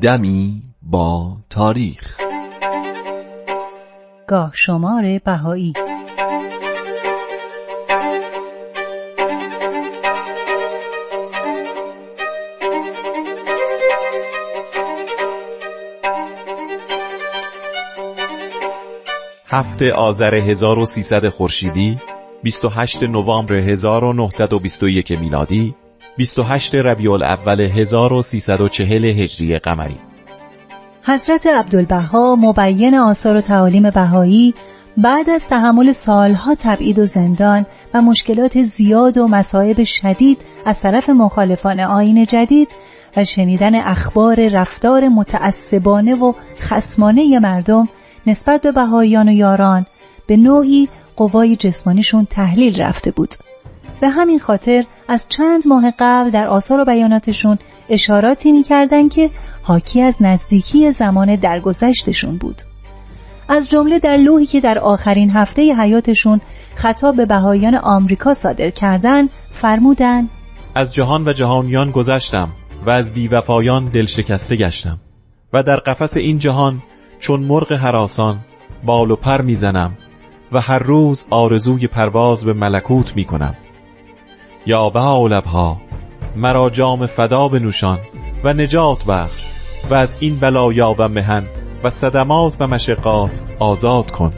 دمی با تاریخ. گاه شمار بهایی. هفته آذر 1300 خورشیدی 28 نوامبر 1921 میلادی 28 ربیع الاول 1340 هجری قمری. حضرت عبدالبها مبین آثار و تعالیم بهایی بعد از تحمل سالها تبعید و زندان و مشکلات زیاد و مصائب شدید از طرف مخالفان آین جدید و شنیدن اخبار رفتار متعصبانه و خسمانه مردم نسبت به بهاییان و یاران به نوعی قوای جسمانیشون تحلیل رفته بود. به همین خاطر از چند ماه قبل در آثار و بیاناتشون اشاراتی می‌کردند که حاکی از نزدیکی زمان درگذشتشون بود. از جمله در لوحی که در آخرین هفته حیاتشون خطاب به بهاییان آمریکا صادر کردن فرمودن از جهان و جهانیان گذشتم و از بیوفایان دل شکسته گشتم و در قفس این جهان چون مرغ حراسان بال و پر می‌زنم و هر روز آرزوی پرواز به ملکوت می‌کنم. یا بها لبها مرا جام فدا بنوشان و نجات بخش و از این بلایا و مهن و صدمات و مشقات آزاد کن.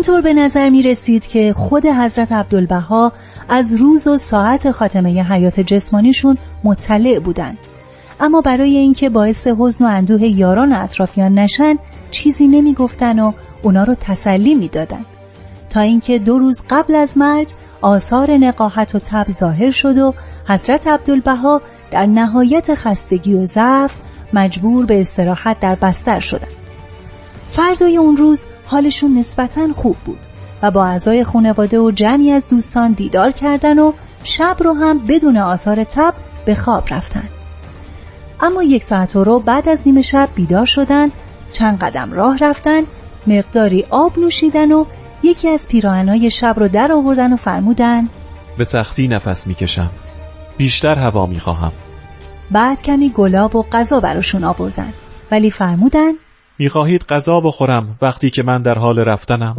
اینطور به نظر می رسید که خود حضرت عبدالبها از روز و ساعت خاتمه حیات جسمانیشون مطلع بودند اما برای اینکه باعث حزن و اندوه یاران و اطرافیان نشن چیزی نمی گفتن و اونا رو تسلی می دادن. تا اینکه دو روز قبل از مرگ آثار نقاهت و تب ظاهر شد و حضرت عبدالبها در نهایت خستگی و ضعف مجبور به استراحت در بستر شدند. فردای اون روز حالشون نسبتا خوب بود و با اعضای خانواده و جمعی از دوستان دیدار کردن و شب رو هم بدون آثار تب به خواب رفتن. اما یک ساعت رو بعد از نیمه شب بیدار شدن چند قدم راه رفتن مقداری آب نوشیدن و یکی از پیراهنهای شب رو در آوردن و فرمودن به سختی نفس می‌کشم. بیشتر هوا می‌خواهم. بعد کمی گلاب و غذا براشون آوردن. ولی فرمودن می‌خواهید غذا بخورم وقتی که من در حال رفتنم.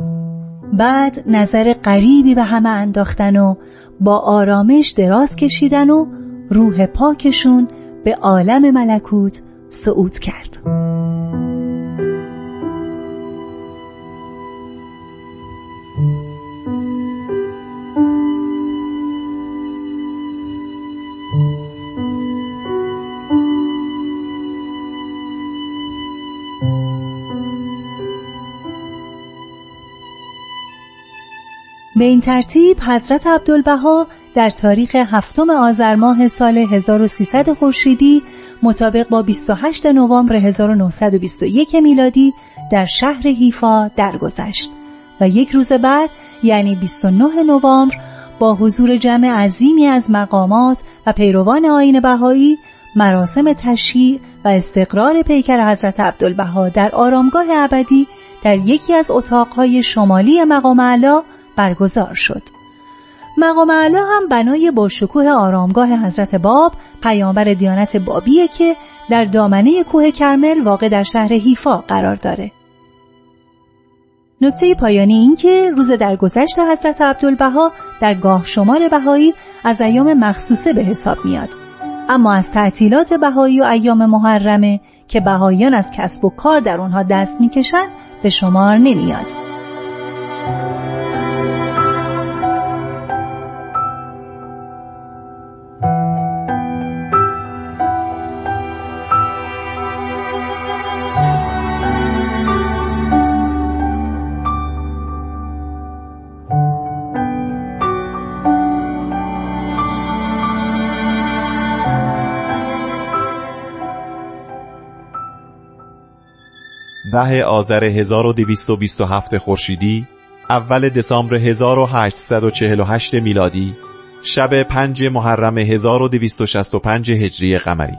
بعد نظر غریبی به همه انداختن و با آرامش دراز کشیدن و روح پاکشون به عالم ملکوت صعود کرد. به این ترتیب حضرت عبدالبها در تاریخ هفتم آذر ماه سال 1300 خورشیدی مطابق با 28 نوامبر 1921 میلادی در شهر حیفا درگذشت. و یک روز بعد یعنی 29 نوامبر با حضور جمع عظیمی از مقامات و پیروان آین بهایی مراسم تشییع و استقرار پیکر حضرت عبدالبها در آرامگاه ابدی در یکی از اتاقهای شمالی مقام علا برگزار شد. مقام علا هم بنای با شکوه آرامگاه حضرت باب پیامبر دیانت بابیه که در دامنه کوه کرمل واقع در شهر حیفا قرار داره. نکته پایانی این که روز درگذشت حضرت عبدالبها در گاه شمار بهایی از ایام مخصوصه به حساب میاد. اما از تعطیلات بهایی و ایام محرمه که بهاییان از کسب و کار در اونها دست می‌کشن به شمار نمیاد. ده آذر 1227 خورشیدی اول دسامبر 1848 میلادی شب پنج محرم 1265 هجری قمری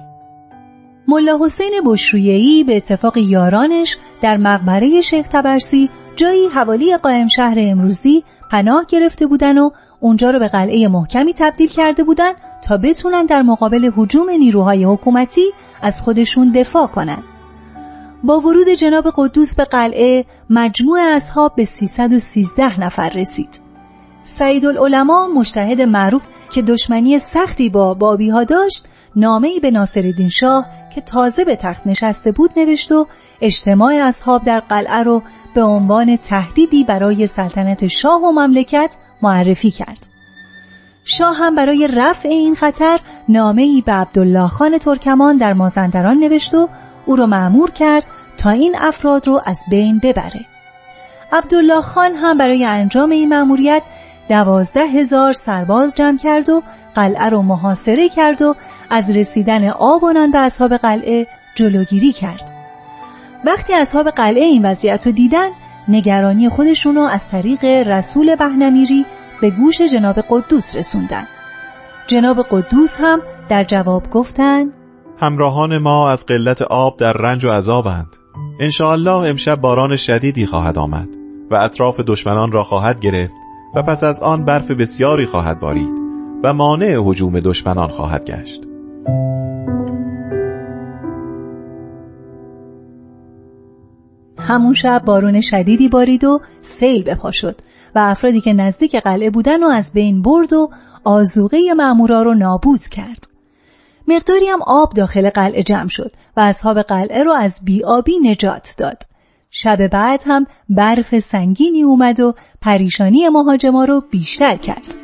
ملا حسین بشرویهی به اتفاق یارانش در مقبره شیخ تبرسی جایی حوالی قائم شهر امروزی پناه گرفته بودن و اونجا رو به قلعه محکمی تبدیل کرده بودن تا بتونن در مقابل حجوم نیروهای حکومتی از خودشون دفاع کنن. با ورود جناب قدوس به قلعه مجموع اصحاب به 313 نفر رسید. سعید العلماء مشتهد معروف که دشمنی سختی با بابی ها داشت نامه به ناصرالدین شاه که تازه به تخت نشسته بود نوشت و اجتماع اصحاب در قلعه رو به عنوان تهدیدی برای سلطنت شاه و مملکت معرفی کرد. شاه هم برای رفع این خطر نامه ای به عبدالله خان ترکمان در مازندران نوشت و او را معمور کرد تا این افراد رو از بین ببره. عبدالله خان هم برای انجام این مأموریت دوازده هزار سرباز جمع کرد و قلعه رو محاصره کرد و از رسیدن آب و نان به اصحاب قلعه جلوگیری کرد. وقتی اصحاب قلعه این وضعیت رو دیدن نگرانی خودشون رو از طریق رسول بهنمیری به گوش جناب قدوس رسوندن. جناب قدوس هم در جواب گفتن همراهان ما از قلت آب در رنج و عذابند انشاءالله امشب باران شدیدی خواهد آمد و اطراف دشمنان را خواهد گرفت و پس از آن برف بسیاری خواهد بارید و مانع هجوم دشمنان خواهد گشت همون شب بارون شدیدی بارید و سیل به پا شد و افرادی که نزدیک قلعه بودن و از بین برد و آزوغه مامورا رو نابود کرد. مقداری هم آب داخل قلعه جمع شد و اصحاب قلعه رو از بیابی نجات داد. شب بعد هم برف سنگینی اومد و پریشانی مهاجما رو بیشتر کرد.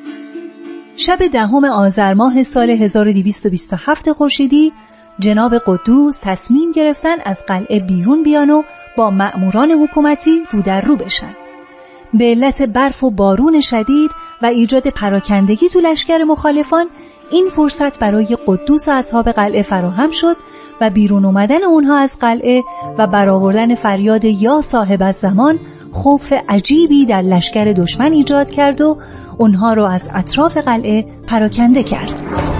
شب دهم آذر ماه سال 1227 خورشیدی جناب قدوس تصمیم گرفتن از قلعه بیرون بیان و با مأموران حکومتی رو در رو بشن. به علت برف و بارون شدید و ایجاد پراکندگی تو لشکر مخالفان این فرصت برای قدوس و اصحاب قلعه فراهم شد و بیرون اومدن اونها از قلعه و برآوردن فریاد یا صاحب از زمان خوف عجیبی در لشکر دشمن ایجاد کرد و اونها رو از اطراف قلعه پراکنده کرد.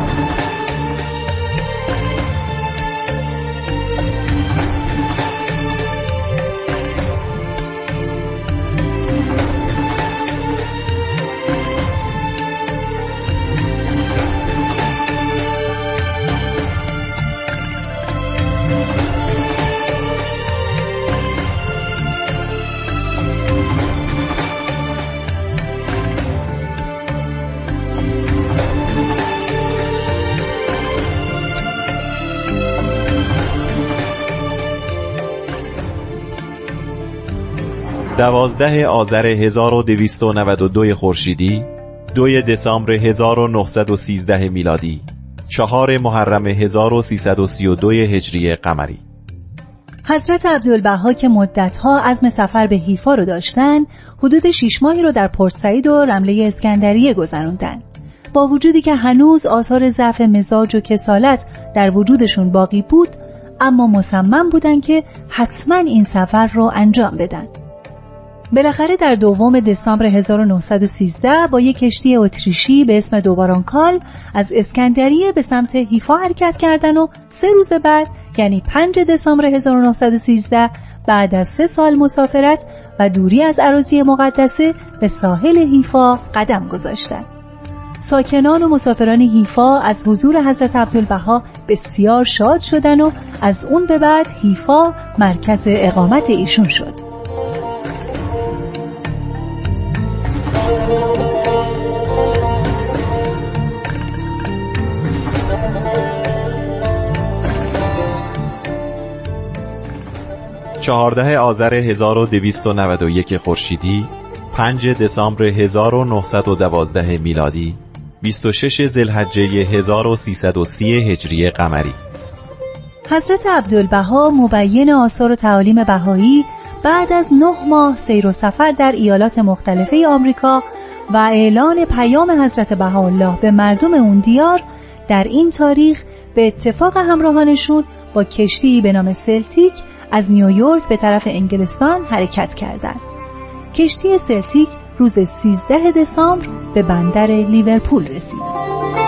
دوازده آذر 1292 خورشیدی دوی دسامبر 1913 میلادی چهار محرم 1332 هجری قمری. حضرت عبدالبها که مدتها عزم سفر به حیفا رو داشتن حدود شیش ماهی رو در پورت سعید و رمله اسکندریه گذروندن. با وجودی که هنوز آثار ضعف مزاج و کسالت در وجودشون باقی بود اما مصمم بودن که حتما این سفر رو انجام بدن. بالاخره در دوم دسامبر 1913 با یک کشتی اتریشی به اسم دوبارانکال از اسکندریه به سمت هیفا حرکت کردن و سه روز بعد یعنی 5 دسامبر 1913 بعد از سه سال مسافرت و دوری از عراضی مقدسه به ساحل هیفا قدم گذاشتند. ساکنان و مسافران هیفا از حضور حضرت عبدالبها بسیار شاد شدن و از اون به بعد هیفا مرکز اقامت ایشون شد. چهارده آذر 1291 خورشیدی 5 دسامبر 1912 میلادی 26 ذوالحجه 1330 هجری قمری. حضرت عبدالبها مبین آثار و تعالیم بهایی بعد از نه ماه سیر و سفر در ایالات مختلفه آمریکا و اعلان پیام حضرت بهاءالله به مردم اون دیار در این تاریخ به اتفاق همراهانشون با کشتی به نام سلتیک از نیویورک به طرف انگلستان حرکت کردند. کشتی سلتیک روز 13 دسامبر به بندر لیورپول رسید.